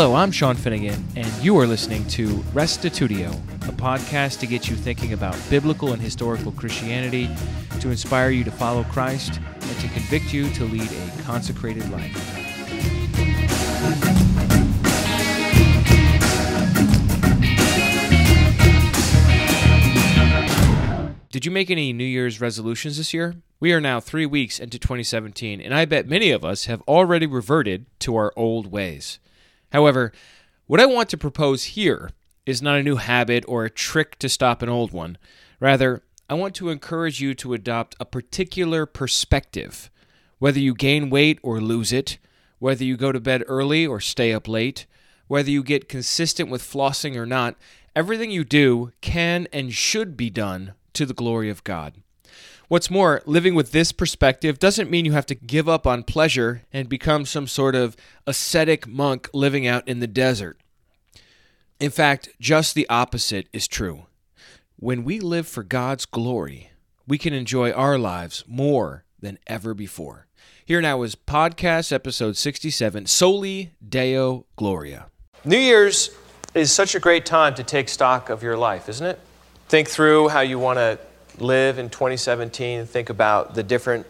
Hello, I'm Sean Finnegan, and you are listening to Restitutio, a podcast to get you thinking about biblical and historical Christianity, to inspire you to follow Christ, and to convict you to lead a consecrated life. Did you make any New Year's resolutions this year? We are now three weeks into 2017, and I bet many of us have already reverted to our old ways. However, what I want to propose here is not a new habit or a trick to stop an old one. Rather, I want to encourage you to adopt a particular perspective. Whether you gain weight or lose it, whether you go to bed early or stay up late, whether you get consistent with flossing or not, everything you do can and should be done to the glory of God. What's more, living with this perspective doesn't mean you have to give up on pleasure and become some sort of ascetic monk living out in the desert. In fact, just the opposite is true. When we live for God's glory, we can enjoy our lives more than ever before. Here now is podcast episode 67 Soli Deo Gloria. New Year's is such a great time to take stock of your life, isn't it? think through how you want to live in 2017, think about the different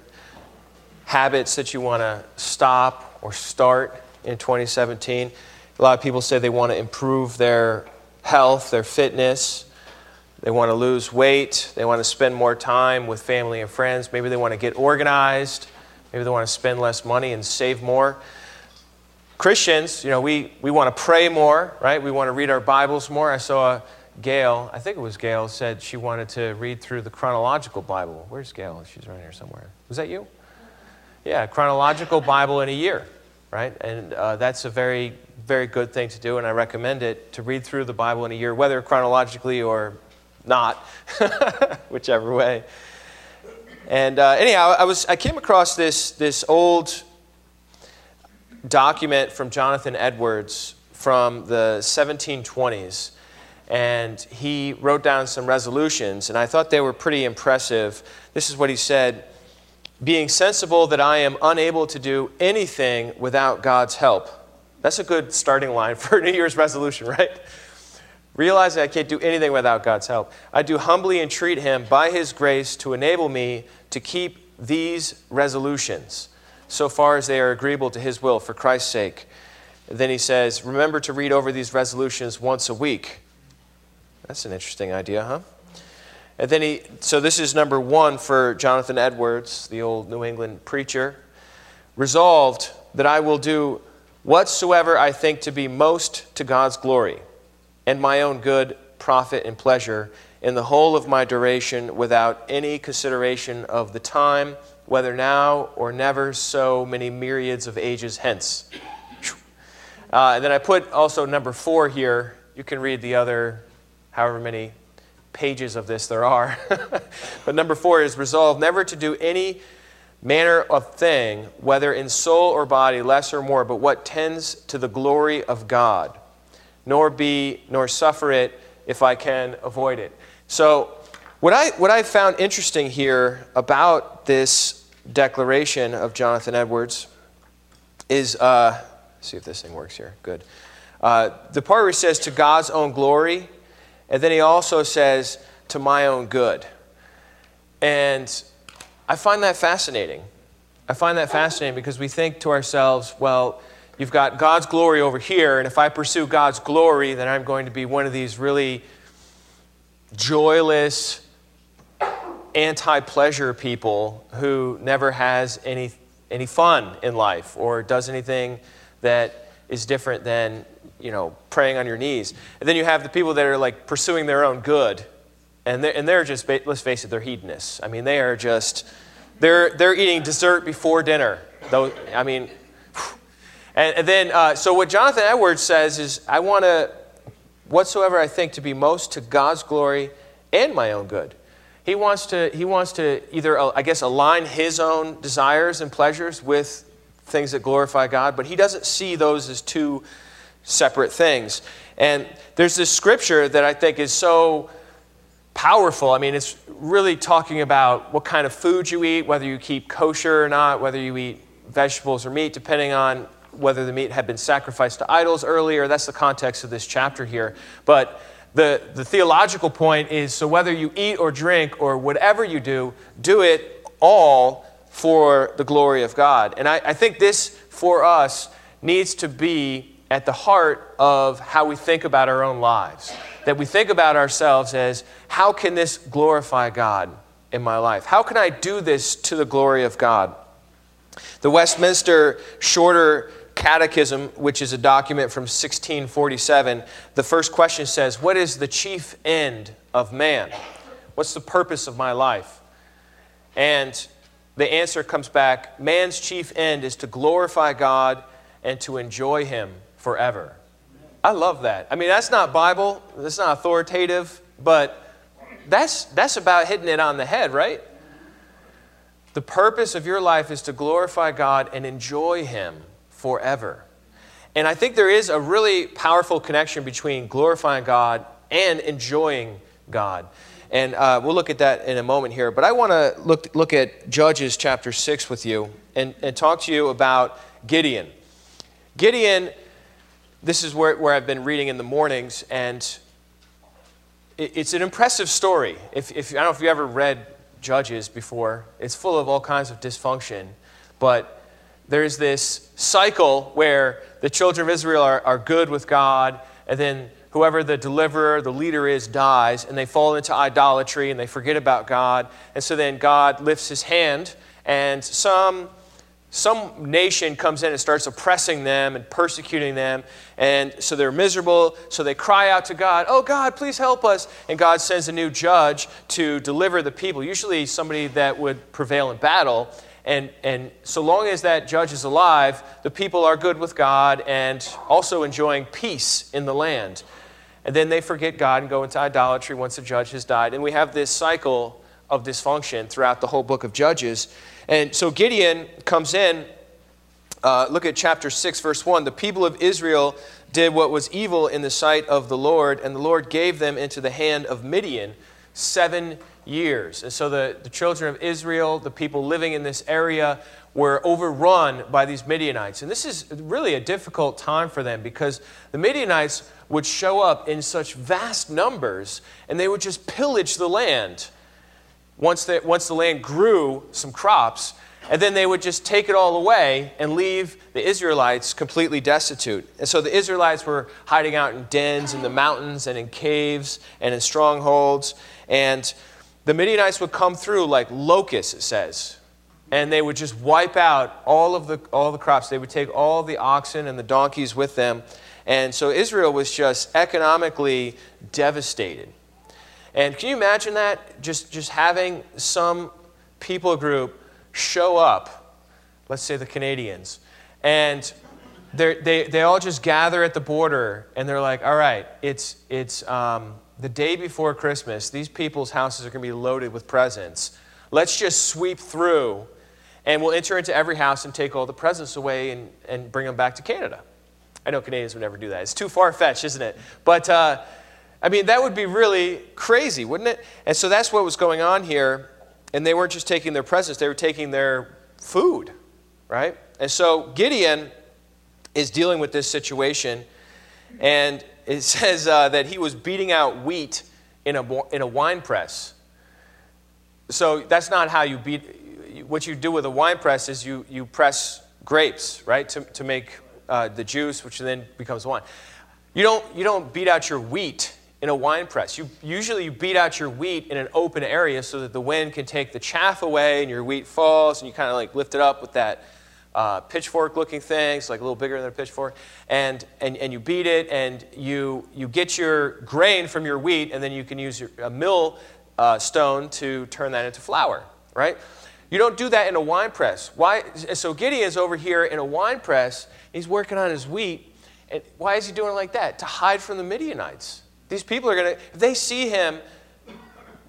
habits that you want to stop or start in 2017. A lot of people say they want to improve their health, their fitness. They want to lose weight. They want to spend more time with family and friends. Maybe they want to get organized. Maybe they want to spend less money and save more. Christians, you know, we, we want to pray more, right? We want to read our Bibles more. I saw Gail, I think it was Gail, said she wanted to read through the chronological Bible. Where's Gail? She's around here somewhere. Was that you? Yeah, chronological Bible in a year, right? And uh, that's a very, very good thing to do, and I recommend it to read through the Bible in a year, whether chronologically or not, whichever way. And uh, anyhow, I, was, I came across this, this old document from Jonathan Edwards from the 1720s and he wrote down some resolutions, and I thought they were pretty impressive. This is what he said Being sensible that I am unable to do anything without God's help. That's a good starting line for a New Year's resolution, right? Realizing I can't do anything without God's help. I do humbly entreat Him by His grace to enable me to keep these resolutions so far as they are agreeable to His will for Christ's sake. then he says, Remember to read over these resolutions once a week that's an interesting idea, huh? And then he, so this is number one for Jonathan Edwards, the old New England preacher. Resolved that I will do whatsoever I think to be most to God's glory and my own good, profit, and pleasure in the whole of my duration without any consideration of the time, whether now or never so many myriads of ages hence. Uh, and then I put also number four here. You can read the other however many pages of this there are. but number four is resolve never to do any manner of thing, whether in soul or body, less or more, but what tends to the glory of God, nor be, nor suffer it if I can avoid it. So, what I, what I found interesting here about this declaration of Jonathan Edwards is, uh, see if this thing works here. Good. Uh, the part where he says, to God's own glory, and then he also says, to my own good. And I find that fascinating. I find that fascinating because we think to ourselves, well, you've got God's glory over here, and if I pursue God's glory, then I'm going to be one of these really joyless, anti pleasure people who never has any, any fun in life or does anything that is different than you know, praying on your knees. And then you have the people that are like pursuing their own good. And they're, and they're just, let's face it, they're hedonists. I mean, they are just, they're, they're eating dessert before dinner. Though, I mean, and, and then, uh, so what Jonathan Edwards says is, I want to, whatsoever I think to be most to God's glory and my own good. He wants to, he wants to either, uh, I guess, align his own desires and pleasures with things that glorify God, but he doesn't see those as two separate things. And there's this scripture that I think is so powerful. I mean, it's really talking about what kind of food you eat, whether you keep kosher or not, whether you eat vegetables or meat, depending on whether the meat had been sacrificed to idols earlier. That's the context of this chapter here. But the, the theological point is so whether you eat or drink or whatever you do, do it all for the glory of God. And I, I think this, for us, needs to be at the heart of how we think about our own lives. That we think about ourselves as how can this glorify God in my life? How can I do this to the glory of God? The Westminster Shorter Catechism, which is a document from 1647, the first question says, What is the chief end of man? What's the purpose of my life? And the answer comes back man's chief end is to glorify God and to enjoy Him forever. I love that. I mean, that's not Bible, that's not authoritative, but that's, that's about hitting it on the head, right? The purpose of your life is to glorify God and enjoy Him forever. And I think there is a really powerful connection between glorifying God and enjoying God. And uh, we'll look at that in a moment here. But I want to look, look at Judges chapter 6 with you and, and talk to you about Gideon. Gideon, this is where, where I've been reading in the mornings, and it, it's an impressive story. If, if, I don't know if you ever read Judges before, it's full of all kinds of dysfunction. But there's this cycle where the children of Israel are, are good with God, and then whoever the deliverer, the leader is, dies, and they fall into idolatry and they forget about God. And so then God lifts his hand, and some some nation comes in and starts oppressing them and persecuting them. And so they're miserable. So they cry out to God, Oh, God, please help us. And God sends a new judge to deliver the people, usually somebody that would prevail in battle. And, and so long as that judge is alive, the people are good with God and also enjoying peace in the land. And then they forget God and go into idolatry once the judge has died. And we have this cycle of dysfunction throughout the whole book of Judges. And so Gideon comes in. Uh, look at chapter 6, verse 1. The people of Israel did what was evil in the sight of the Lord, and the Lord gave them into the hand of Midian seven years. And so the, the children of Israel, the people living in this area, were overrun by these Midianites. And this is really a difficult time for them because the Midianites would show up in such vast numbers and they would just pillage the land once the, once the land grew some crops, and then they would just take it all away and leave the Israelites completely destitute. And so the Israelites were hiding out in dens in the mountains and in caves and in strongholds. And the Midianites would come through like locusts, it says. And they would just wipe out all of the, all the crops. They would take all the oxen and the donkeys with them. And so Israel was just economically devastated. And can you imagine that? Just, just having some people group show up, let's say the Canadians, and they, they all just gather at the border and they're like, all right, it's, it's um, the day before Christmas. These people's houses are going to be loaded with presents. Let's just sweep through and we'll enter into every house and take all the presents away and, and bring them back to Canada. I know Canadians would never do that. It's too far fetched, isn't it? But uh, I mean, that would be really crazy, wouldn't it? And so that's what was going on here. And they weren't just taking their presents, they were taking their food, right? And so Gideon is dealing with this situation. And it says uh, that he was beating out wheat in a, in a wine press. So that's not how you beat. What you do with a wine press is you, you press grapes, right, to, to make uh, the juice, which then becomes wine. You don't, you don't beat out your wheat in a wine press. You, usually you beat out your wheat in an open area so that the wind can take the chaff away and your wheat falls and you kind of like lift it up with that uh, pitchfork looking thing, it's like a little bigger than a pitchfork, and, and, and you beat it and you, you get your grain from your wheat and then you can use your, a mill uh, stone to turn that into flour, right? You don't do that in a wine press. Why? So Gideon's over here in a wine press, he's working on his wheat, and why is he doing it like that? To hide from the Midianites. These people are going to, if they see him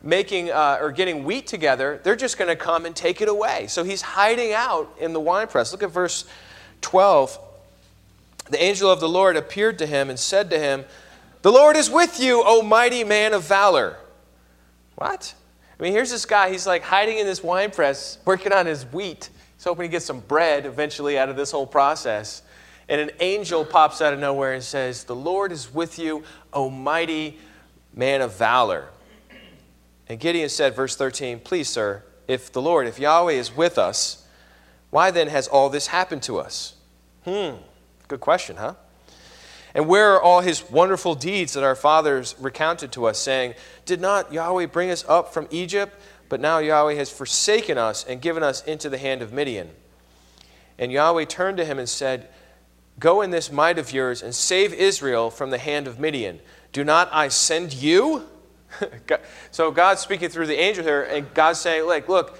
making uh, or getting wheat together, they're just going to come and take it away. So he's hiding out in the wine press. Look at verse 12. The angel of the Lord appeared to him and said to him, The Lord is with you, O mighty man of valor. What? I mean, here's this guy, he's like hiding in this wine press, working on his wheat. He's hoping to get some bread eventually out of this whole process. And an angel pops out of nowhere and says, The Lord is with you, O mighty man of valor. And Gideon said, verse 13, Please, sir, if the Lord, if Yahweh is with us, why then has all this happened to us? Hmm, good question, huh? And where are all his wonderful deeds that our fathers recounted to us, saying, Did not Yahweh bring us up from Egypt? But now Yahweh has forsaken us and given us into the hand of Midian. And Yahweh turned to him and said, Go in this might of yours and save Israel from the hand of Midian. Do not I send you? so God's speaking through the angel here, and God's saying, like, look,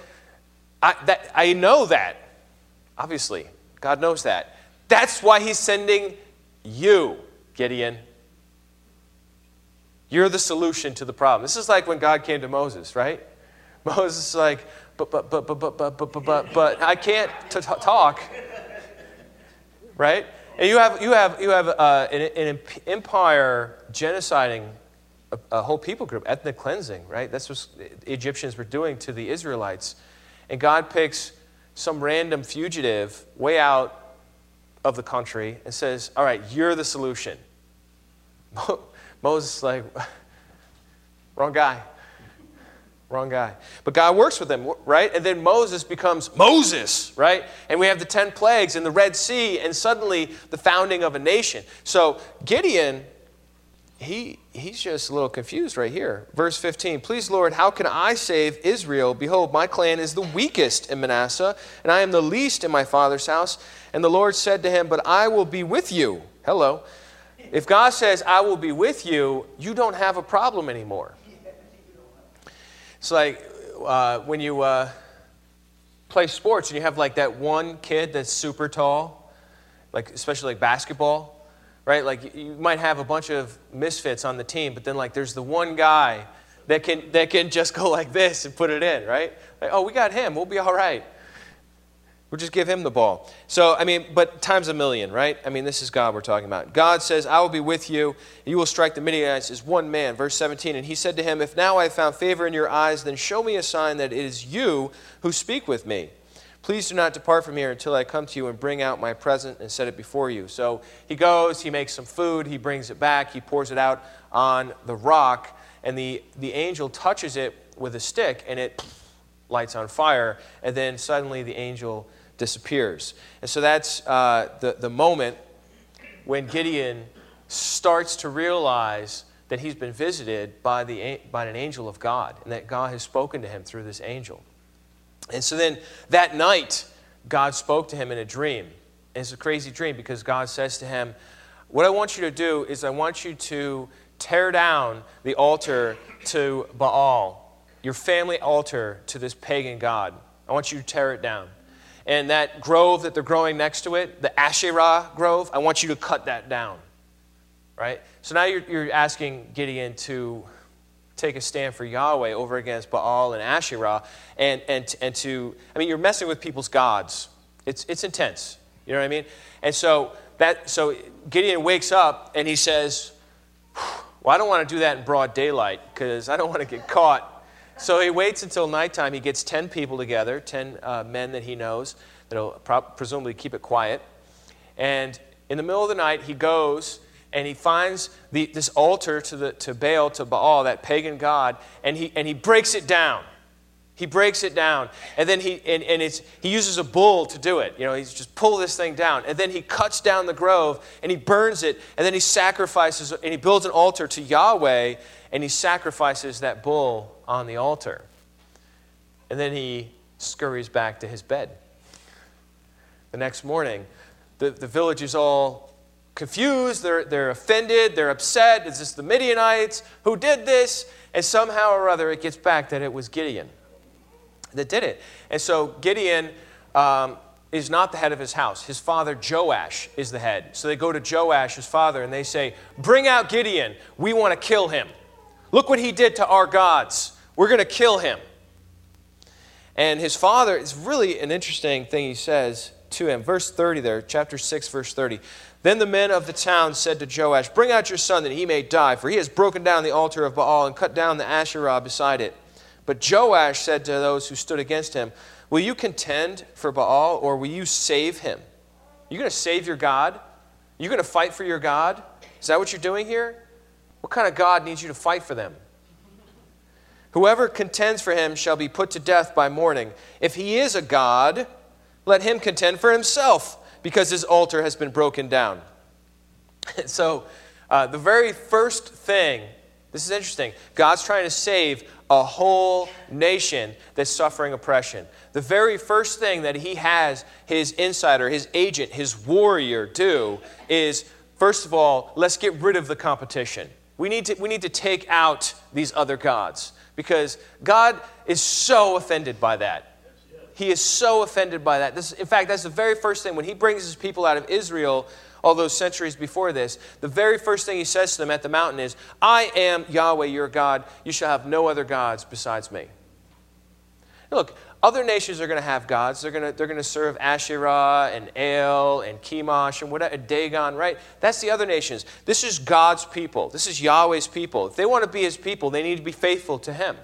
I, that, I know that. Obviously, God knows that. That's why he's sending you, Gideon. You're the solution to the problem. This is like when God came to Moses, right? Moses is like, but, but, but, but, but, but, but, but, but, I can't t- talk, right? And you have, you have, you have uh, an, an empire genociding a, a, whole people group, ethnic cleansing, right? That's what the Egyptians were doing to the Israelites. And God picks some random fugitive way out of the country and says, All right, you're the solution. Moses like, Wrong guy. Wrong guy. But God works with them, right? And then Moses becomes Moses, right? And we have the 10 plagues and the Red Sea and suddenly the founding of a nation. So Gideon, he, he's just a little confused right here. Verse 15 Please, Lord, how can I save Israel? Behold, my clan is the weakest in Manasseh, and I am the least in my father's house. And the Lord said to him, But I will be with you. Hello. If God says, I will be with you, you don't have a problem anymore. It's like uh, when you uh, play sports and you have like that one kid that's super tall, like especially like basketball, right? Like you might have a bunch of misfits on the team, but then like there's the one guy that can that can just go like this and put it in, right? Like, oh, we got him. We'll be all right. We'll just give him the ball. So, I mean, but times a million, right? I mean, this is God we're talking about. God says, I will be with you. You will strike the Midianites as one man. Verse 17. And he said to him, If now I have found favor in your eyes, then show me a sign that it is you who speak with me. Please do not depart from here until I come to you and bring out my present and set it before you. So he goes, he makes some food, he brings it back, he pours it out on the rock, and the, the angel touches it with a stick, and it lights on fire. And then suddenly the angel disappears. And so that's uh, the, the moment when Gideon starts to realize that he's been visited by, the, by an angel of God and that God has spoken to him through this angel. And so then that night, God spoke to him in a dream. And it's a crazy dream because God says to him, What I want you to do is I want you to tear down the altar to Baal, your family altar to this pagan God. I want you to tear it down and that grove that they're growing next to it, the Asherah grove, I want you to cut that down. Right? So now you're, you're asking Gideon to take a stand for Yahweh over against Baal and Asherah, and, and, and to, I mean, you're messing with people's gods. It's, it's intense. You know what I mean? And so, that, so Gideon wakes up and he says, Well, I don't want to do that in broad daylight because I don't want to get caught so he waits until nighttime. He gets 10 people together, 10 uh, men that he knows that'll pro- presumably keep it quiet. And in the middle of the night, he goes and he finds the, this altar to, the, to Baal, to Baal, that pagan god, and he, and he breaks it down. He breaks it down. And then he, and, and it's, he uses a bull to do it. You know, he's just pull this thing down. And then he cuts down the grove and he burns it. And then he sacrifices and he builds an altar to Yahweh and he sacrifices that bull on the altar. And then he scurries back to his bed. The next morning, the, the village is all confused, they're, they're offended, they're upset. Is this the Midianites? Who did this? And somehow or other, it gets back that it was Gideon that did it. And so Gideon um, is not the head of his house. His father, Joash, is the head. So they go to Joash, his father, and they say, Bring out Gideon. We want to kill him. Look what he did to our gods. We're going to kill him. And his father, it's really an interesting thing he says to him. Verse 30 there, chapter 6, verse 30. Then the men of the town said to Joash, Bring out your son that he may die, for he has broken down the altar of Baal and cut down the Asherah beside it. But Joash said to those who stood against him, Will you contend for Baal, or will you save him? You're you going to save your God? You're going to fight for your God? Is that what you're doing here? What kind of God needs you to fight for them? Whoever contends for him shall be put to death by morning. If he is a God, let him contend for himself, because his altar has been broken down. so, uh, the very first thing, this is interesting, God's trying to save a whole nation that's suffering oppression. The very first thing that he has his insider, his agent, his warrior do is, first of all, let's get rid of the competition. We need to, we need to take out these other gods because God is so offended by that. He is so offended by that. This, in fact, that's the very first thing. When he brings his people out of Israel, all those centuries before this, the very first thing he says to them at the mountain is, I am Yahweh your God. You shall have no other gods besides me. Look, other nations are going to have gods. They're going to, they're going to serve Asherah and El and Chemosh and whatever, Dagon, right? That's the other nations. This is God's people. This is Yahweh's people. If they want to be his people, they need to be faithful to him.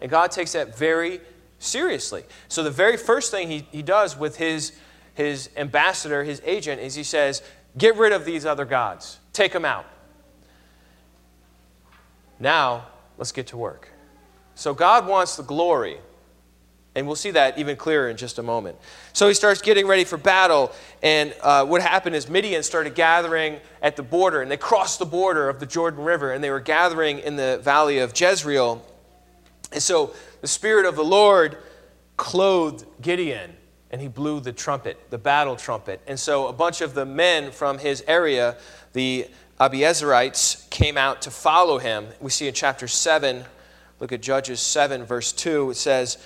And God takes that very seriously. So the very first thing he, he does with his, his ambassador, his agent, is he says, Get rid of these other gods, take them out. Now, let's get to work. So, God wants the glory. And we'll see that even clearer in just a moment. So he starts getting ready for battle. And uh, what happened is Midian started gathering at the border. And they crossed the border of the Jordan River. And they were gathering in the valley of Jezreel. And so the Spirit of the Lord clothed Gideon and he blew the trumpet, the battle trumpet. And so a bunch of the men from his area, the Abiezerites, came out to follow him. We see in chapter 7, look at Judges 7, verse 2, it says,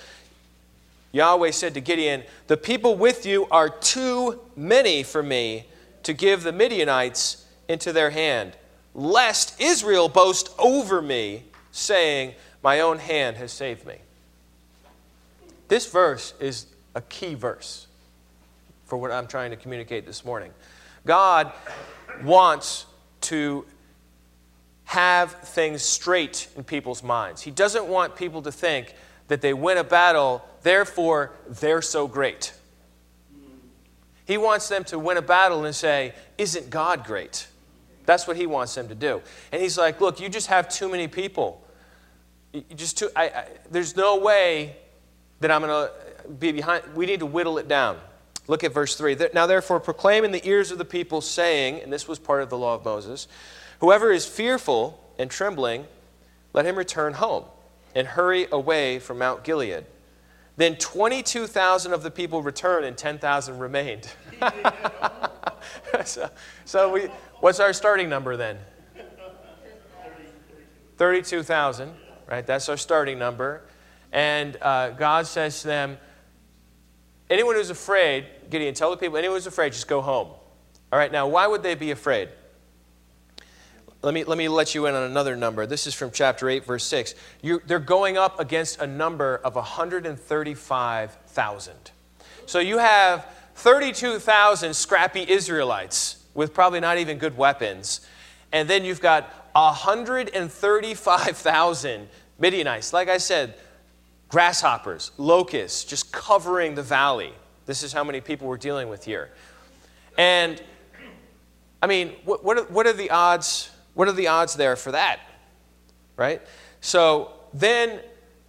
Yahweh said to Gideon, The people with you are too many for me to give the Midianites into their hand, lest Israel boast over me, saying, My own hand has saved me. This verse is a key verse for what I'm trying to communicate this morning. God wants to have things straight in people's minds. He doesn't want people to think that they win a battle, therefore they're so great. He wants them to win a battle and say, Isn't God great? That's what he wants them to do. And he's like, Look, you just have too many people. You just too, I, I, there's no way that I'm going to be behind. We need to whittle it down. Look at verse 3. Now, therefore, proclaim in the ears of the people, saying, and this was part of the law of Moses, whoever is fearful and trembling, let him return home and hurry away from Mount Gilead. Then 22,000 of the people returned and 10,000 remained. so, so we, what's our starting number then? 32,000, right? That's our starting number. And uh, God says to them, Anyone who's afraid, Gideon, tell the people, anyone who's afraid, just go home. All right, now, why would they be afraid? Let me, let me let you in on another number. This is from chapter 8, verse 6. You, they're going up against a number of 135,000. So you have 32,000 scrappy Israelites with probably not even good weapons. And then you've got 135,000 Midianites. Like I said, grasshoppers, locusts, just covering the valley. This is how many people we're dealing with here. And I mean, what, what, are, what are the odds? What are the odds there for that? Right? So then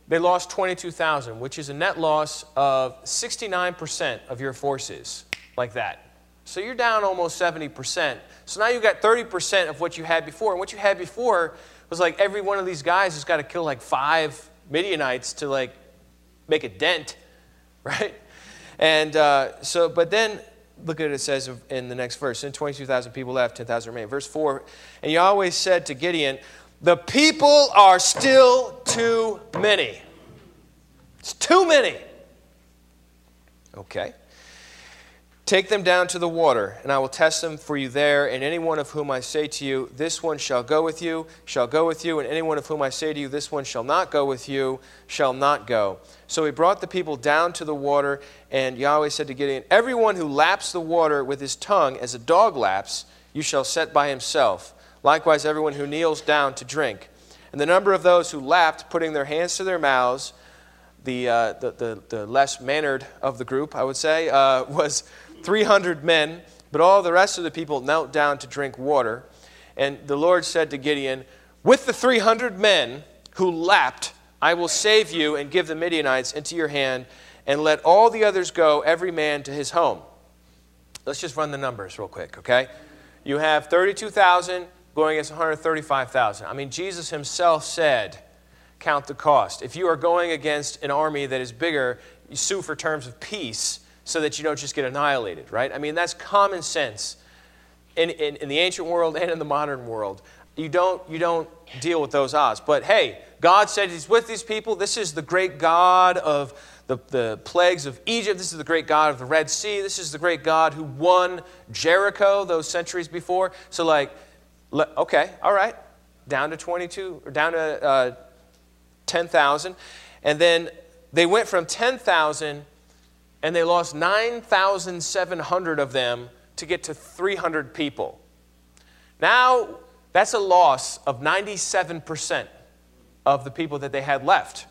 they lost 22,000, which is a net loss of 69% of your forces, like that. So you're down almost 70%. So now you've got 30% of what you had before. And what you had before was like every one of these guys has got to kill like five Midianites to like make a dent, right? And uh, so, but then look at it, it says in the next verse. And 22,000 people left, 10,000 remain. Verse 4 And Yahweh said to Gideon, The people are still too many. It's too many. Okay. Take them down to the water, and I will test them for you there. And any one of whom I say to you, This one shall go with you, shall go with you. And any one of whom I say to you, This one shall not go with you, shall not go. So he brought the people down to the water, and Yahweh said to Gideon, Everyone who laps the water with his tongue as a dog laps, you shall set by himself. Likewise, everyone who kneels down to drink. And the number of those who lapped, putting their hands to their mouths, the, uh, the, the, the, less mannered of the group, I would say, uh, was 300 men, But all the rest of the people knelt down to drink water. And the Lord said to Gideon, With the 300 men who lapped, I will save you and give the Midianites into your hand, and let all the others go, every man to his home. Let's just run the numbers real quick, okay? You have 32,000 going against 135,000. I mean, Jesus himself said, Count the cost. If you are going against an army that is bigger, you sue for terms of peace so that you don't just get annihilated, right? I mean, that's common sense in, in, in, the ancient world and in the modern world. You don't, you don't deal with those odds. But hey, God said He's with these people. This is the great God of the, the plagues of Egypt. This is the great God of the Red Sea. This is the great God who won Jericho those centuries before. So, like, okay, all right, down to 22, or down to uh, 10,000. And then they went from 10,000 and they lost 9,700 of them to get to 300 people. Now, that's a loss of 97% of the people that they had left.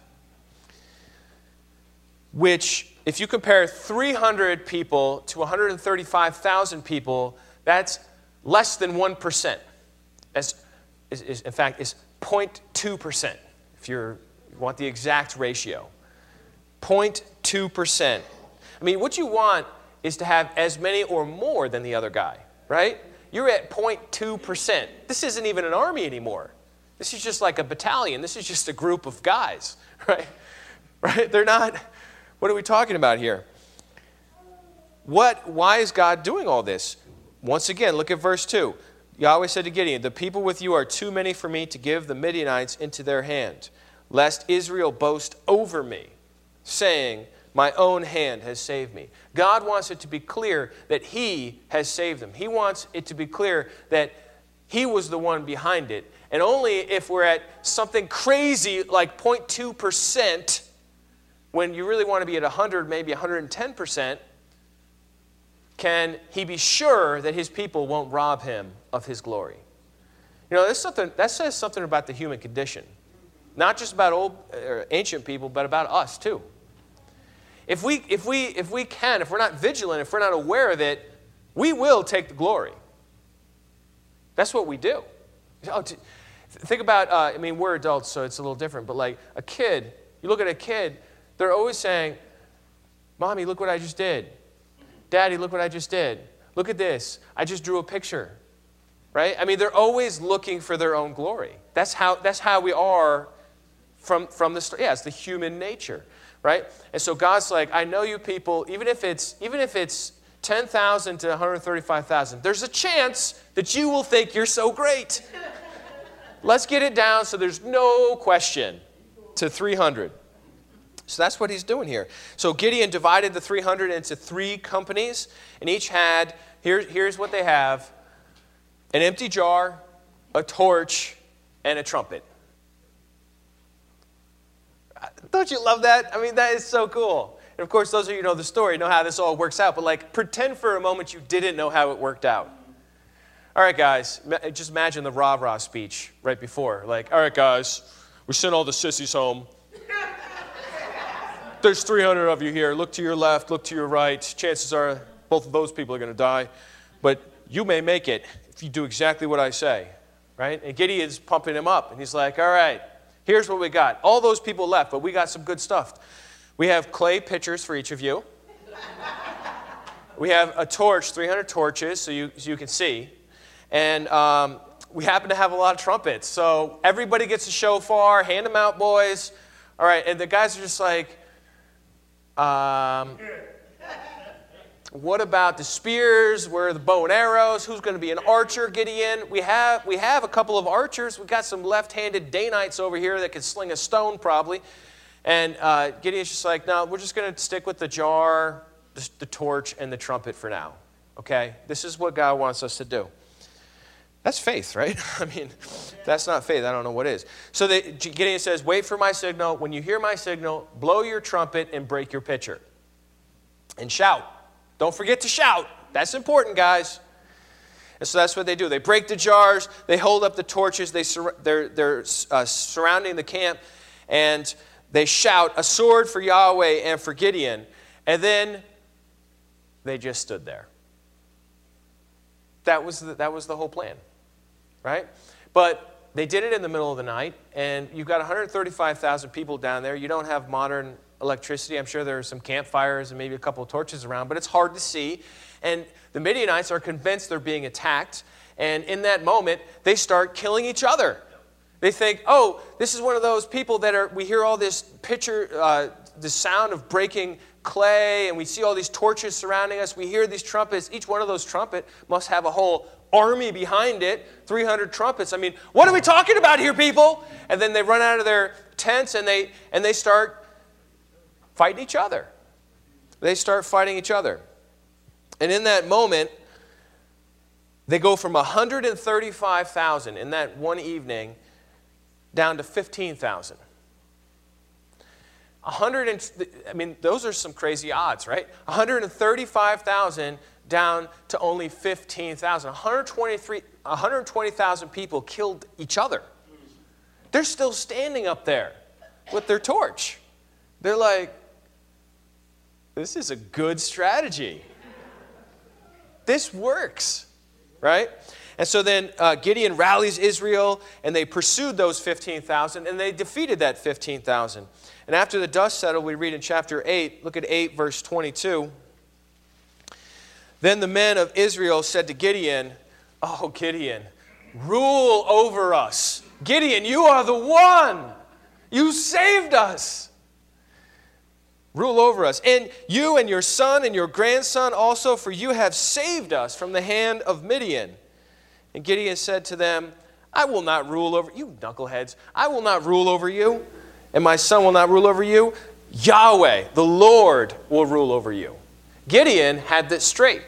Which, if you compare 300 people to 135,000 people, that's less than 1%. That's, is, is, in fact, is 0.2%, if you want the exact ratio. 0.2%. I mean, what you want is to have as many or more than the other guy, right? You're at 0.2%. This isn't even an army anymore. This is just like a battalion. This is just a group of guys, right? Right? They're not, what are we talking about here? What, why is God doing all this? Once again, look at verse 2. Yahweh said to Gideon, The people with you are too many for me to give the Midianites into their hand, lest Israel boast over me, saying, My own hand has saved me. God wants it to be clear that He has saved them. He wants it to be clear that He was the one behind it. And only if we're at something crazy like 0.2%, when you really want to be at 100, maybe 110%, can he be sure that his people won't rob him of his glory? You know, that says something about the human condition. Not just about old, or ancient people, but about us too. If we, if, we, if we can, if we're not vigilant, if we're not aware of it, we will take the glory. That's what we do. Oh, think about, uh, I mean, we're adults, so it's a little different, but like a kid, you look at a kid, they're always saying, Mommy, look what I just did. Daddy, look what I just did. Look at this. I just drew a picture. Right? I mean, they're always looking for their own glory. That's how, that's how we are from, from the. Yeah, it's the human nature. Right? And so God's like, I know you people, even if it's, even if it's 10,000 to 135,000, there's a chance that you will think you're so great. Let's get it down so there's no question to 300. So that's what he's doing here. So Gideon divided the 300 into three companies, and each had, here, here's what they have an empty jar, a torch, and a trumpet. Don't you love that? I mean, that is so cool. And of course, those of you know the story know how this all works out, but like, pretend for a moment you didn't know how it worked out. All right, guys, just imagine the rah rah speech right before. Like, all right, guys, we sent all the sissies home there's 300 of you here. Look to your left, look to your right. Chances are both of those people are going to die. But you may make it if you do exactly what I say. Right? And Gideon's pumping him up. And he's like, all right, here's what we got. All those people left, but we got some good stuff. We have clay pitchers for each of you. we have a torch, 300 torches, so you, so you can see. And um, we happen to have a lot of trumpets. So everybody gets a shofar. Hand them out, boys. All right. And the guys are just like, um, what about the spears? Where are the bow and arrows? Who's going to be an archer? Gideon. We have we have a couple of archers. We've got some left-handed Danites over here that can sling a stone probably. And uh, Gideon's just like, no, we're just going to stick with the jar, the, the torch, and the trumpet for now. Okay, this is what God wants us to do. That's faith, right? I mean, that's not faith. I don't know what is. So Gideon says, Wait for my signal. When you hear my signal, blow your trumpet and break your pitcher. And shout. Don't forget to shout. That's important, guys. And so that's what they do. They break the jars, they hold up the torches, they sur- they're, they're uh, surrounding the camp, and they shout, A sword for Yahweh and for Gideon. And then they just stood there. That was the, that was the whole plan, right? But they did it in the middle of the night, and you've got 135,000 people down there. You don't have modern electricity. I'm sure there are some campfires and maybe a couple of torches around, but it's hard to see. And the Midianites are convinced they're being attacked, and in that moment, they start killing each other. They think, oh, this is one of those people that are, we hear all this picture, uh, the sound of breaking clay, and we see all these torches surrounding us. We hear these trumpets. Each one of those trumpet must have a whole army behind it 300 trumpets. I mean, what are we talking about here, people? And then they run out of their tents and they, and they start fighting each other. They start fighting each other. And in that moment, they go from 135,000 in that one evening down to 15,000. 100 and, I mean, those are some crazy odds, right? 135,000 down to only 15,000. 120,000 people killed each other. They're still standing up there with their torch. They're like, this is a good strategy. This works, right? And so then uh, Gideon rallies Israel, and they pursued those 15,000, and they defeated that 15,000. And after the dust settled, we read in chapter 8, look at 8, verse 22. Then the men of Israel said to Gideon, Oh, Gideon, rule over us. Gideon, you are the one. You saved us. Rule over us. And you and your son and your grandson also, for you have saved us from the hand of Midian. And Gideon said to them, I will not rule over you, knuckleheads. I will not rule over you and my son will not rule over you. Yahweh, the Lord, will rule over you. Gideon had this straight,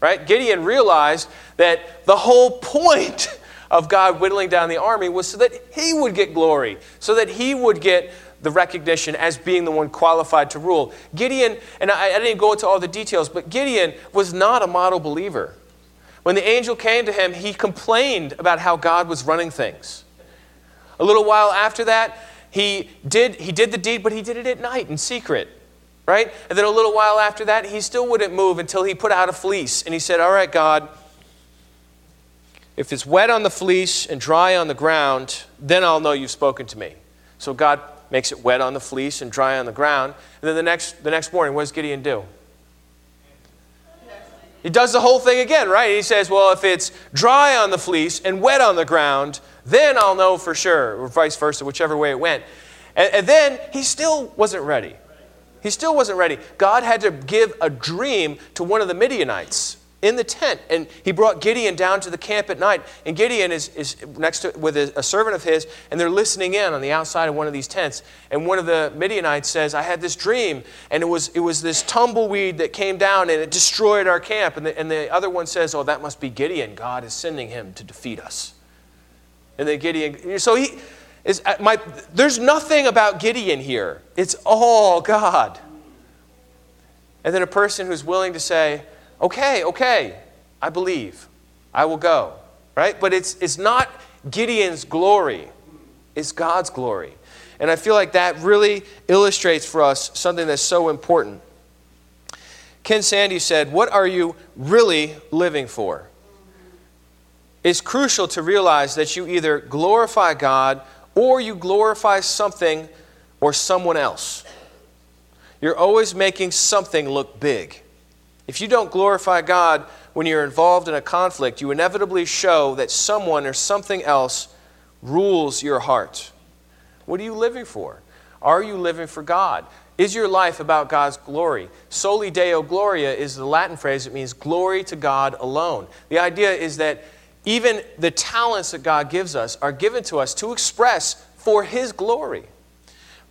right? Gideon realized that the whole point of God whittling down the army was so that he would get glory, so that he would get the recognition as being the one qualified to rule. Gideon, and I, I didn't go into all the details, but Gideon was not a model believer. When the angel came to him, he complained about how God was running things. A little while after that, he did, he did the deed, but he did it at night in secret, right? And then a little while after that, he still wouldn't move until he put out a fleece. And he said, All right, God, if it's wet on the fleece and dry on the ground, then I'll know you've spoken to me. So God makes it wet on the fleece and dry on the ground. And then the next, the next morning, what does Gideon do? He does the whole thing again, right? He says, Well, if it's dry on the fleece and wet on the ground, then I'll know for sure, or vice versa, whichever way it went. And, and then he still wasn't ready. He still wasn't ready. God had to give a dream to one of the Midianites in the tent. And he brought Gideon down to the camp at night. And Gideon is, is next to with a, a, servant of his, and they're listening in on the outside of one of these tents. And one of the Midianites says, I had this dream, and it was, it was this tumbleweed that came down and it destroyed our camp. And the, and the other one says, Oh, that must be Gideon. God is sending him to defeat us. And then Gideon, so he is uh, my there's nothing about Gideon here. It's all God. And then a person who's willing to say, okay, okay, I believe. I will go. Right? But it's it's not Gideon's glory. It's God's glory. And I feel like that really illustrates for us something that's so important. Ken Sande said, What are you really living for? it's crucial to realize that you either glorify God or you glorify something or someone else. You're always making something look big. If you don't glorify God when you're involved in a conflict, you inevitably show that someone or something else rules your heart. What are you living for? Are you living for God? Is your life about God's glory? Soli Deo Gloria is the Latin phrase that means glory to God alone. The idea is that even the talents that God gives us are given to us to express for His glory.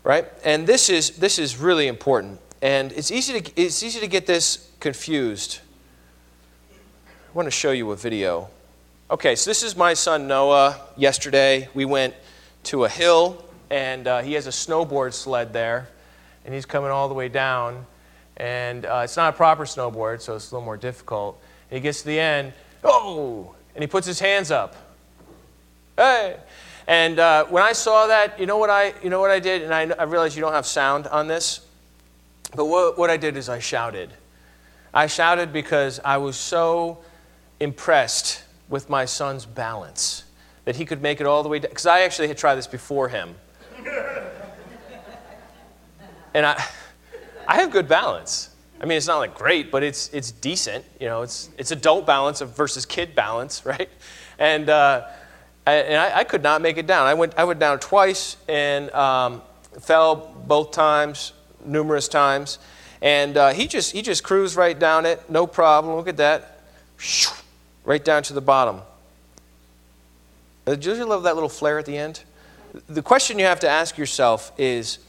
Right? And this is, this is really important. And it's easy, to, it's easy to get this confused. I want to show you a video. Okay, so this is my son Noah. Yesterday, we went to a hill, and uh, he has a snowboard sled there, and he's coming all the way down. And uh, it's not a proper snowboard, so it's a little more difficult. And he gets to the end, oh, and he puts his hands up. Hey! And uh, when I saw that, you know what I, you know what I did? And I, I realized you don't have sound on this. But what, what I did is I shouted. I shouted because I was so impressed with my son's balance, that he could make it all the way down. Because I actually had tried this before him. and I, I have good balance. I mean, it's not like great, but it's, it's decent. You know, it's, it's adult balance versus kid balance, right? And, uh, I, and I, I, could not make it down. I went, I went down twice and um, fell both times, numerous times. And uh, he, just, he just cruised right down it, no problem. Look at that. Right down to the bottom. Uh, Did you love that little flare at the end? The question you have to ask yourself is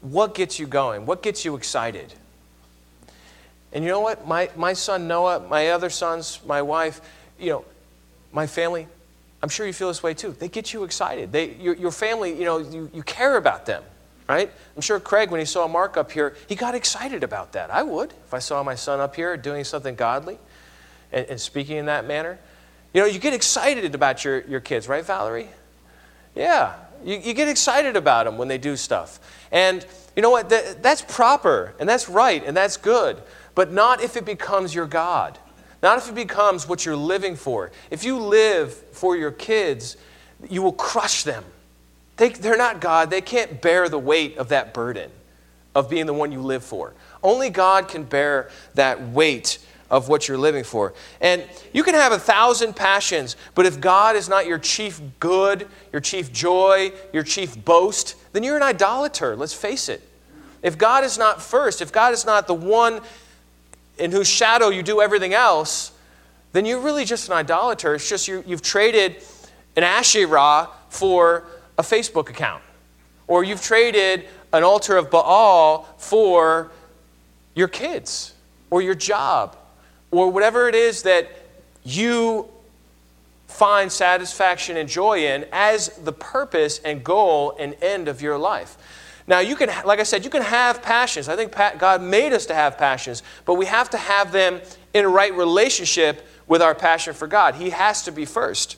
what gets you going? What gets you excited? And you know what? My, my son Noah, my other sons, my wife, you know, my family, I'm sure you feel this way too. They get you excited. They, your, your family, you know, you, you care about them, right? I'm sure Craig, when he saw Mark up here, he got excited about that. I would if I saw my son up here doing something godly and, and speaking in that manner. You know, you get excited about your, your kids, right, Valerie? Yeah, you, you get excited about them when they do stuff. And you know what? That, that's proper, and that's right, and that's good but not if it becomes your God. Not if it becomes what you're living for. If you live for your kids, you will crush them. They, they're not God. They can't bear the weight of that burden of being the one you live for. Only God can bear that weight of what you're living for. And you can have a thousand passions, but if God is not your chief good, your chief joy, your chief boast, then you're an idolater. Let's face it. If God is not first, if God is not the one in whose shadow you do everything else, then you're really just an idolater. It's just you, you've traded an Asherah for a Facebook account, or you've traded an altar of Baal for your kids, or your job, or whatever it is that you find satisfaction and joy in as the purpose and goal and end of your life. Now, you can, like I said, you can have passions. I think God made us to have passions, but we have to have them in right relationship with our passion for God. He has to be first.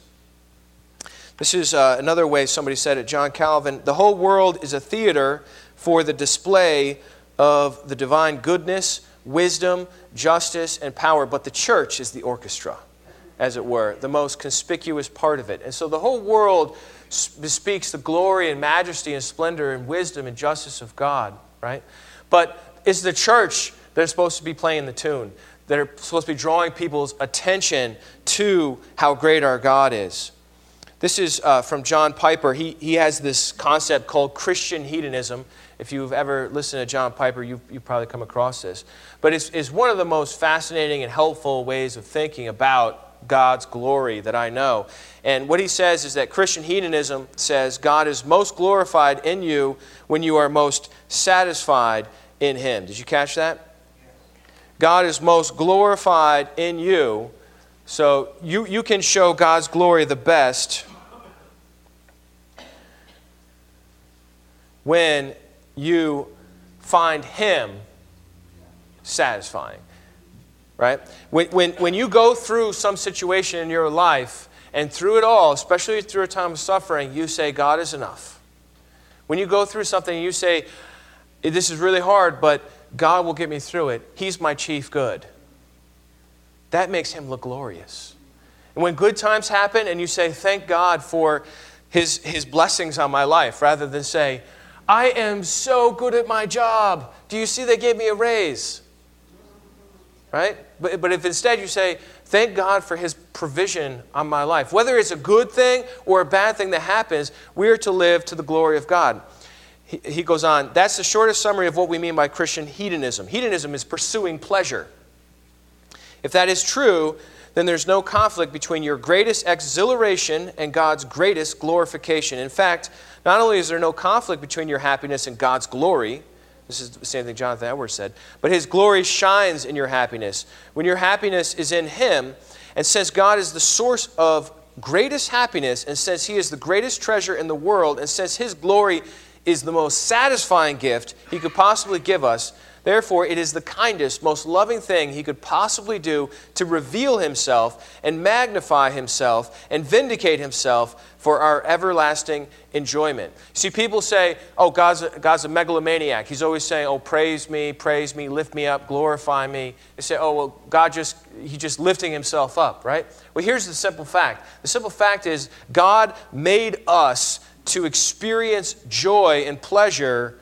This is uh, another way somebody said it, John Calvin. The whole world is a theater for the display of the divine goodness, wisdom, justice, and power, but the church is the orchestra, as it were, the most conspicuous part of it. And so the whole world bespeaks the glory and majesty and splendor and wisdom and justice of God, right? But it's the church that is supposed to be playing the tune, that are supposed to be drawing people's attention to how great our God is. This is uh, from John Piper. He, he has this concept called Christian hedonism. If you've ever listened to John Piper, you've, you've probably come across this. But it's, it's one of the most fascinating and helpful ways of thinking about God's glory that I know. And what he says is that Christian hedonism says God is most glorified in you when you are most satisfied in him. Did you catch that? God is most glorified in you. So you, you can show God's glory the best when you find Him satisfying right? When, when, when you go through some situation in your life, and through it all, especially through a time of suffering, you say, God is enough. When you go through something, you say, This is really hard, but God will get me through it. He's my chief good. That makes him look glorious. And when good times happen and you say, Thank God for his, his blessings on my life, rather than say, I am so good at my job. Do you see they gave me a raise? Right? But, but if instead you say, Thank God for His provision on my life, whether it's a good thing or a bad thing that happens, we are to live to the glory of God. He, he goes on, that's the shortest summary of what we mean by Christian hedonism. Hedonism is pursuing pleasure. If that is true, then there's no conflict between your greatest exhilaration and God's greatest glorification. In fact, not only is there no conflict between your happiness and God's glory, this is the same thing Jonathan Edwards said. But his glory shines in your happiness. When your happiness is in him, and since God is the source of greatest happiness, and since he is the greatest treasure in the world, and since his glory is the most satisfying gift he could possibly give us, Therefore, it is the kindest, most loving thing he could possibly do to reveal himself and magnify himself and vindicate himself for our everlasting enjoyment. See, people say, oh, God's a, God's a megalomaniac. He's always saying, oh, praise me, praise me, lift me up, glorify me. They say, oh, well, God just, he's just lifting himself up, right? Well, here's the simple fact. The simple fact is God made us to experience joy and pleasure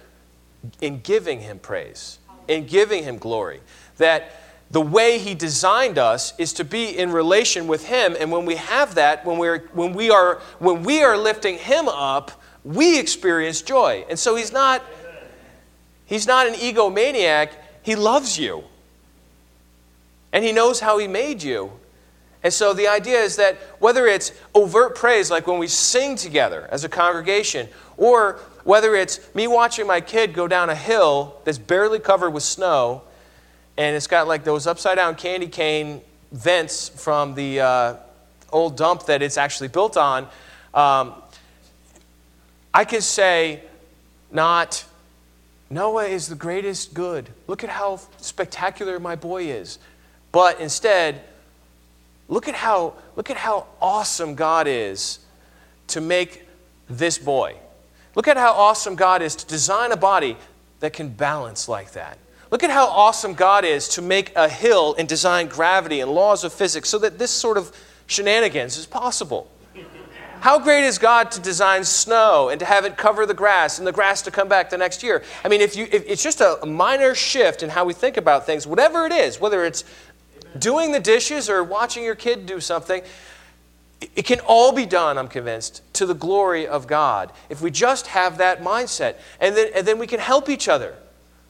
in giving him praise in giving Him glory. That the way He designed us is to be in relation with Him. And when we have that, when, we're, when, we, are, when we are lifting Him up, we experience joy. And so He's not, he's not an egomaniac, He loves you. And He knows how He made you. And so the idea is that whether it's overt praise, like when we sing together as a congregation, or whether it's me watching my kid go down a hill that's barely covered with snow, and it's got like those upside down candy cane vents from the uh, old dump that it's actually built on, um, I could say, not, Noah is the greatest good. Look at how spectacular my boy is. But instead, look at how, look at how awesome God is to make this boy. Look at how awesome God is to design a body that can balance like that. Look at how awesome God is to make a hill and design gravity and laws of physics so that this sort of shenanigans is possible. How great is God to design snow and to have it cover the grass and the grass to come back the next year? I mean, if you, if it's just a minor shift in how we think about things, whatever it is, whether it's doing the dishes or watching your kid do something, it can all be done, I'm convinced, to the glory of God if we just have that mindset. And then, and then we can help each other,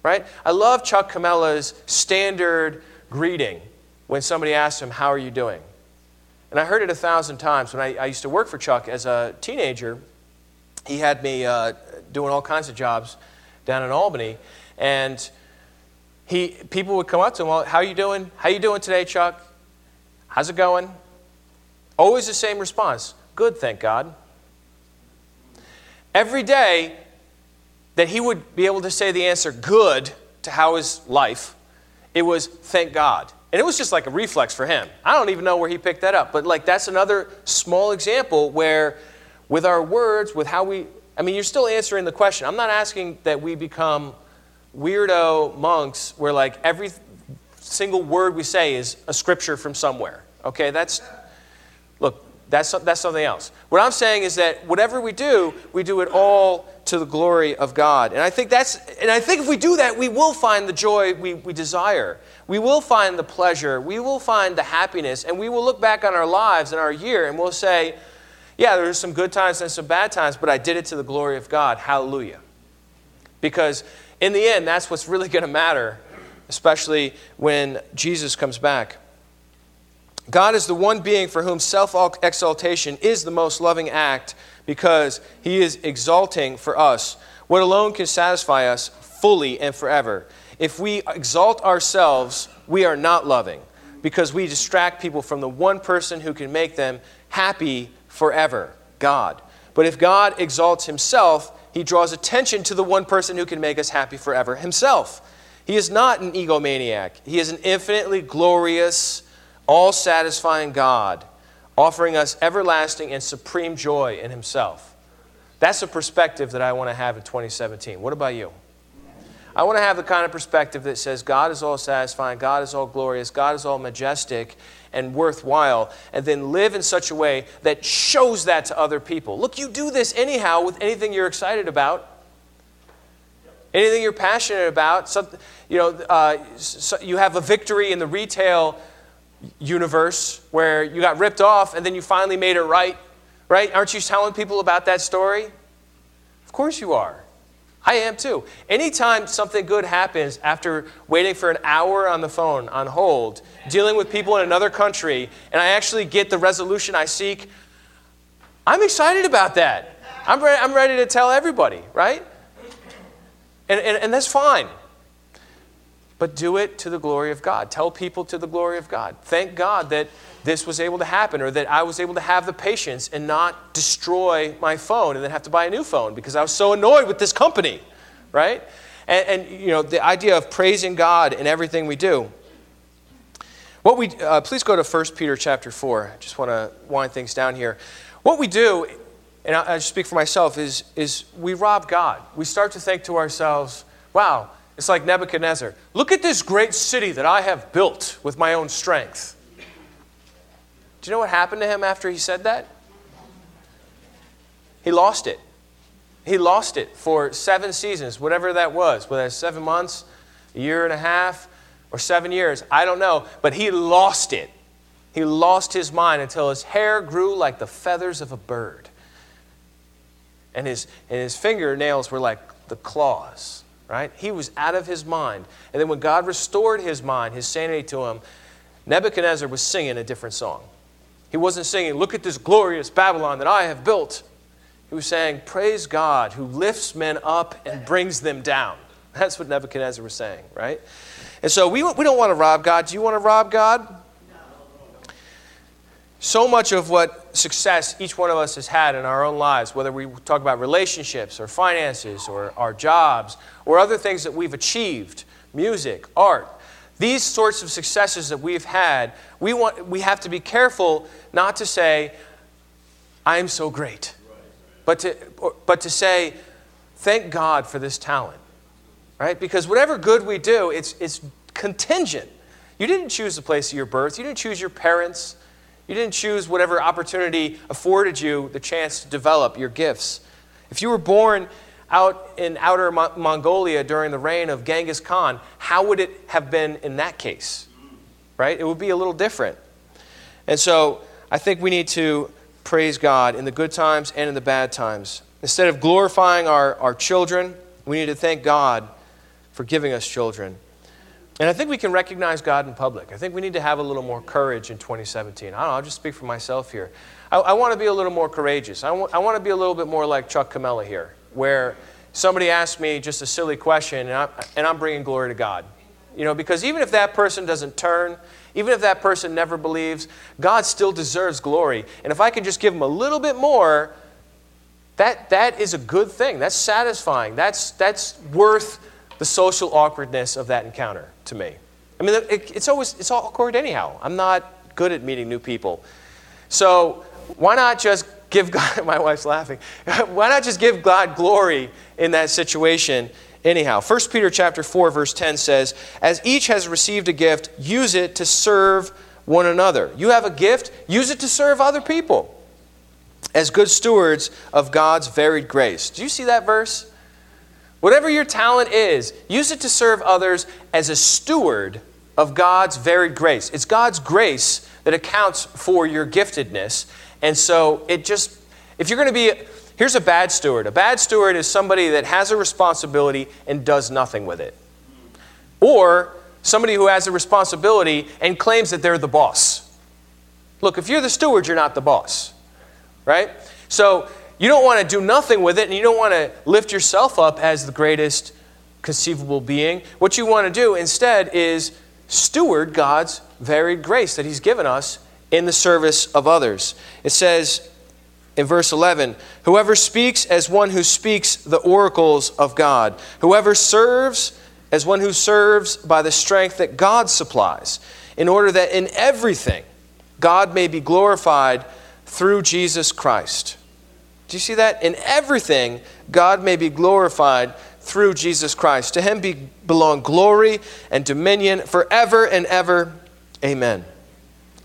right? I love Chuck Camella's standard greeting when somebody asks him, How are you doing? And I heard it a thousand times when I, I used to work for Chuck as a teenager. He had me uh, doing all kinds of jobs down in Albany. And he, people would come up to him, well, how are you doing? How are you doing today, Chuck? How's it going? Always the same response good, thank God. Every day that he would be able to say the answer good to how his life, it was thank God. And it was just like a reflex for him. I don't even know where he picked that up. But like that's another small example where with our words, with how we I mean, you're still answering the question. I'm not asking that we become weirdo monks where like every single word we say is a scripture from somewhere. Okay? That's that's, that's something else. What I'm saying is that whatever we do, we do it all to the glory of God. And I think that's and I think if we do that, we will find the joy we, we desire. We will find the pleasure. We will find the happiness. And we will look back on our lives and our year and we'll say, yeah, there's some good times and some bad times, but I did it to the glory of God. Hallelujah. Because in the end, that's what's really going to matter, especially when Jesus comes back. God is the one being for whom self exaltation is the most loving act because he is exalting for us what alone can satisfy us fully and forever. If we exalt ourselves, we are not loving because we distract people from the one person who can make them happy forever God. But if God exalts himself, he draws attention to the one person who can make us happy forever himself. He is not an egomaniac, he is an infinitely glorious all satisfying God, offering us everlasting and supreme joy in Himself. That's a perspective that I want to have in 2017. What about you? I want to have the kind of perspective that says God is all satisfying, God is all glorious, God is all majestic and worthwhile, and then live in such a way that shows that to other people. Look, you do this anyhow with anything you're excited about. Anything you're passionate about, you know, uh, so you have a victory in the retail universe where you got ripped off and then you finally made it right, right? Aren't you telling people about that story? Of course you are. I am too. Anytime something good happens after waiting for an hour on the phone on hold, dealing with people in another country, and I actually get the resolution I seek, I'm excited about that. I'm, re- I'm ready to tell everybody, right? And, and, and that's fine but do it to the glory of God. Tell people to the glory of God. Thank God that this was able to happen or that I was able to have the patience and not destroy my phone and then have to buy a new phone because I was so annoyed with this company, right? And, and you know, the idea of praising God in everything we do. What we, uh, please go to 1 Peter chapter 4. I just want to wind things down here. What we do, and I, I speak for myself, is, is we rob God. We start to think to ourselves, wow, it's like Nebuchadnezzar. Look at this great city that I have built with my own strength. Do you know what happened to him after he said that? He lost it. He lost it for seven seasons, whatever that was, whether it's seven months, a year and a half, or seven years. I don't know. But he lost it. He lost his mind until his hair grew like the feathers of a bird. And his, and his fingernails were like the claws, right? He was out of his mind. And then when God restored his mind, his sanity to him, Nebuchadnezzar was singing a different song. He wasn't singing, Look at this glorious Babylon that I have built. He was saying, Praise God who lifts men up and brings them down. That's what Nebuchadnezzar was saying, right? And so we, we don't want to rob God. Do you want to rob God? So much of what success each one of us has had in our own lives, whether we talk about relationships or finances or our jobs or other things that we've achieved, music, art, these sorts of successes that we've had, we, want, we have to be careful not to say, I'm so great, but to, but to say, thank God for this talent, right? Because whatever good we do, it's, it's contingent. You didn't choose the place of your birth, you didn't choose your parents, you didn't choose whatever opportunity afforded you the chance to develop your gifts. If you were born out in outer Mo- Mongolia during the reign of Genghis Khan, how would it have been in that case? Right? It would be a little different. And so I think we need to praise God in the good times and in the bad times. Instead of glorifying our, our children, we need to thank God for giving us children. And I think we can recognize God in public. I think we need to have a little more courage in 2017. I don't know, I'll just speak for myself here. I, I want to be a little more courageous. I, w- I want to be a little bit more like Chuck Camella here where somebody asks me just a silly question and I'm, and I'm bringing glory to God. You know, because even if that person doesn't turn, even if that person never believes, God still deserves glory. And if I can just give him a little bit more, that, that is a good thing. That's satisfying. That's, that's worth the social awkwardness of that encounter to me. I mean, it, it's always it's awkward anyhow. I'm not good at meeting new people. So why not just give God, my wife's laughing, why not just give God glory in that situation anyhow? 1 Peter chapter 4, verse 10 says, As each has received a gift, use it to serve one another. You have a gift, use it to serve other people as good stewards of God's varied grace. Do you see that verse? Whatever your talent is, use it to serve others as a steward of God's varied grace. It's God's grace that accounts for your giftedness. And so it just, if you're going to be, here's a bad steward. A bad steward is somebody that has a responsibility and does nothing with it. Or somebody who has a responsibility and claims that they're the boss. Look, if you're the steward, you're not the boss, right? So you don't want to do nothing with it and you don't want to lift yourself up as the greatest conceivable being. What you want to do instead is steward God's varied grace that He's given us in the service of others. It says in verse 11 Whoever speaks as one who speaks the oracles of God, whoever serves as one who serves by the strength that God supplies, in order that in everything God may be glorified through Jesus Christ. Do you see that? In everything, God may be glorified through Jesus Christ. To him be, belong glory and dominion forever and ever. Amen.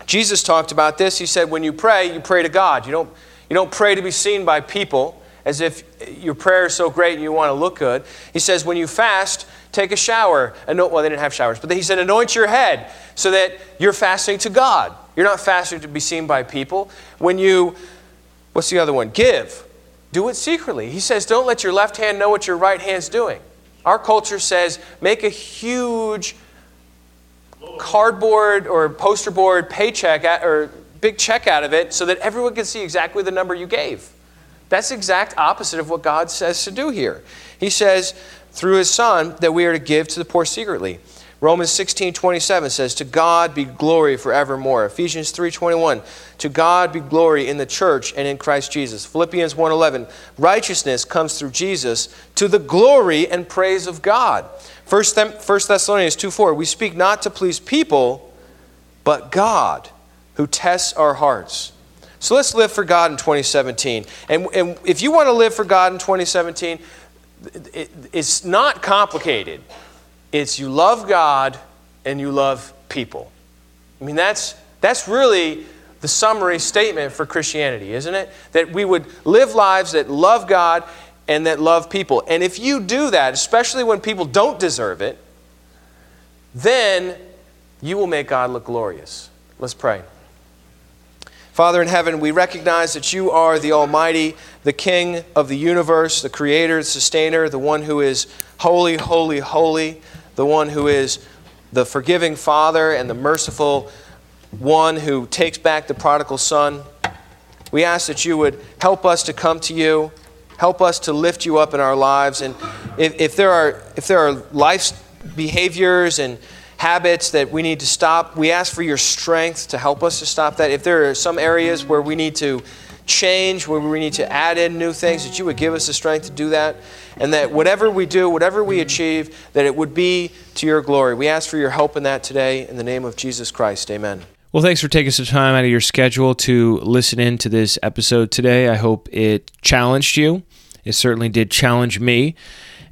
Jesus talked about this. He said, when you pray, you pray to God. You don't, you don't pray to be seen by people as if your prayer is so great and you want to look good. He says, when you fast, take a shower. Anoint, well, they didn't have showers, but he said, anoint your head so that you're fasting to God. You're not fasting to be seen by people. When you, what's the other one? Give. Do it secretly. He says, don't let your left hand know what your right hand's doing. Our culture says, make a huge cardboard or poster board paycheck or big check out of it so that everyone can see exactly the number you gave. That's the exact opposite of what God says to do here. He says, through his Son, that we are to give to the poor secretly. Romans 16, 27 says, To God be glory forevermore. Ephesians 3, 21, To God be glory in the church and in Christ Jesus. Philippians 1, 11, Righteousness comes through Jesus to the glory and praise of God. 1 Thessalonians 2, 4, We speak not to please people, but God, who tests our hearts. So let's live for God in 2017. And, and if you want to live for God in 2017, it, it's not complicated. It's you love God and you love people. I mean, that's, that's really the summary statement for Christianity, isn't it? That we would live lives that love God and that love people. And if you do that, especially when people don't deserve it, then you will make God look glorious. Let's pray. Father in heaven, we recognize that you are the Almighty, the King of the universe, the Creator, the Sustainer, the one who is holy, holy, holy, the one who is the forgiving Father and the merciful one who takes back the prodigal Son. We ask that you would help us to come to you, help us to lift you up in our lives. And if, if there, are, if there are life behaviors and habits that we need to stop. We ask for your strength to help us to stop that. If there are some areas where we need to change, where we need to add in new things, that you would give us the strength to do that. And that whatever we do, whatever we achieve, that it would be to your glory. We ask for your help in that today in the name of Jesus Christ. Amen. Well, thanks for taking some time out of your schedule to listen in to this episode today. I hope it challenged you. It certainly did challenge me.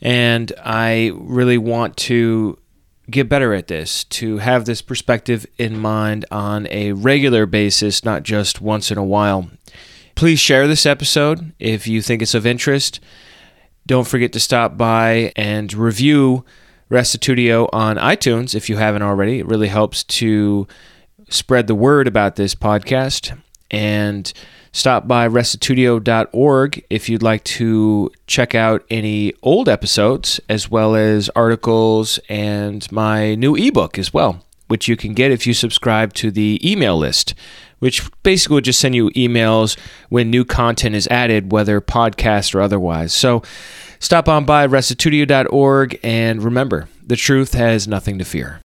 And I really want to get better at this, to have this perspective in mind on a regular basis, not just once in a while. Please share this episode if you think it's of interest. Don't forget to stop by and review Restitutio on iTunes if you haven't already. It really helps to spread the word about this podcast. And Stop by restitutio.org if you'd like to check out any old episodes as well as articles and my new ebook as well, which you can get if you subscribe to the email list, which basically will just send you emails when new content is added, whether podcast or otherwise. So stop on by restitutio.org and remember, the truth has nothing to fear.